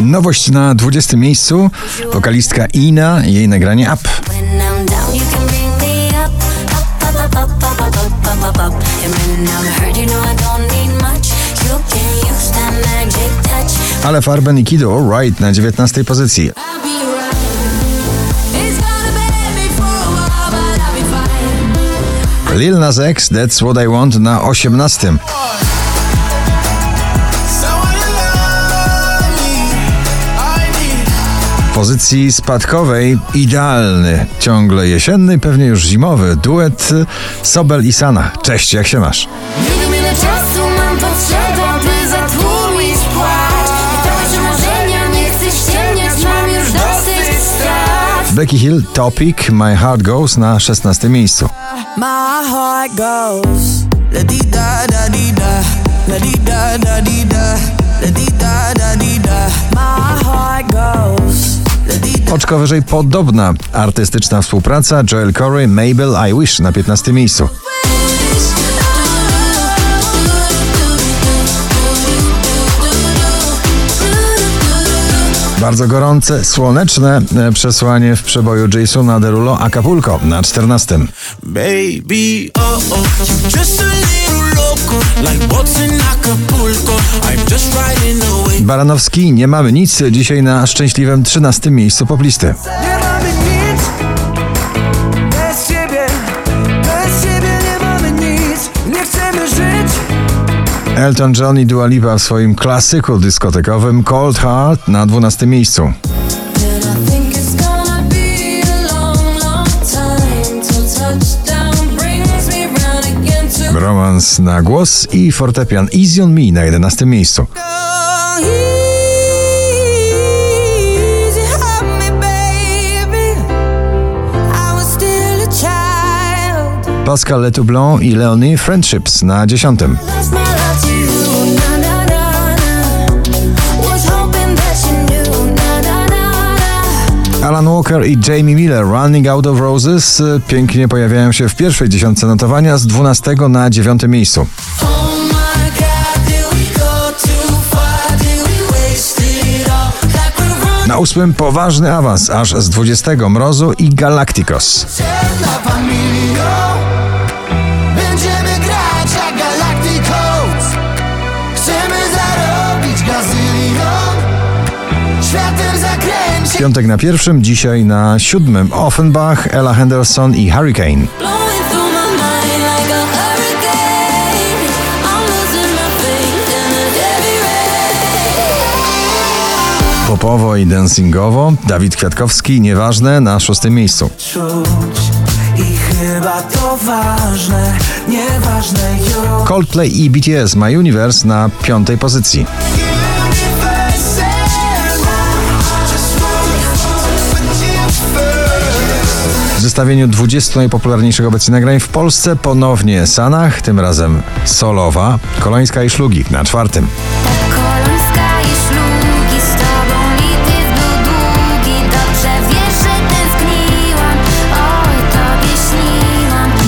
Nowość na 20 miejscu. Wokalistka Ina i jej nagranie Up. Ale Farben i Kido Alright na 19 pozycji. Lil Nas X That's What I Want na 18. pozycji spadkowej idealny, ciągle jesienny, pewnie już zimowy duet Sobel i Sana. Cześć, jak się masz? Nie wiem ile czasu mam by zatłumić płacz marzenia, nie chcę ściemniać, mam już dosyć strat Becky Hill Topic My Heart Goes na 16 miejscu. My heart goes la di da da di da, la di da da di da, la di da Oczko wyżej podobna artystyczna współpraca Joel Corey Mabel I Wish na 15 miejscu. Bardzo gorące, słoneczne e, przesłanie w przeboju Jasona Derulo Acapulco na 14. Baby, oh oh, Baranowski, nie mamy nic, dzisiaj na szczęśliwym 13 miejscu poplisty. Nie mamy nic bez ciebie, bez ciebie nie mamy nic. Nie chcemy żyć. Elton John i Dua Lipa w swoim klasyku dyskotekowym Cold Heart na 12 miejscu. Romans na głos i fortepian Easy on Me na 11 miejscu. Pascal Letoublon i Leonie Friendships na dziesiątym. Alan Walker i Jamie Miller Running Out of Roses pięknie pojawiają się w pierwszej dziesiątce notowania z 12 na 9 miejscu. Na ósmym poważny awans aż z 20 Mrozu i Galacticos. Piątek na pierwszym, dzisiaj na siódmym Offenbach, Ella Henderson i Hurricane. Popowo i dancingowo Dawid Kwiatkowski, nieważne, na szóstym miejscu. Czuć i chyba to ważne, nieważne już. Coldplay i BTS My Universe na piątej pozycji. Zestawieniu 20 najpopularniejszych obecnie nagrań w Polsce ponownie Sanach, tym razem solowa, Kolońska i Szlugik na czwartym.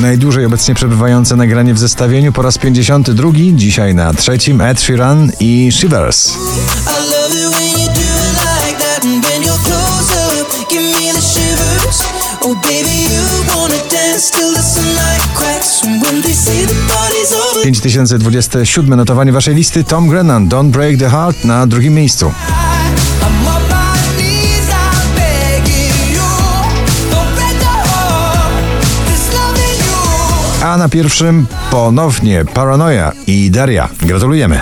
Najdłużej obecnie przebywające nagranie w zestawieniu po raz 52, dzisiaj na trzecim Ed Sheeran i Shivers. Oh baby, you wanna dance till the sunlight cracks, and when they say the party's over. 5027 notowanie waszej listy Tom Grennan, Don't Break the Heart na drugim miejscu. A na pierwszym ponownie Paranoia i Daria. Gratulujemy.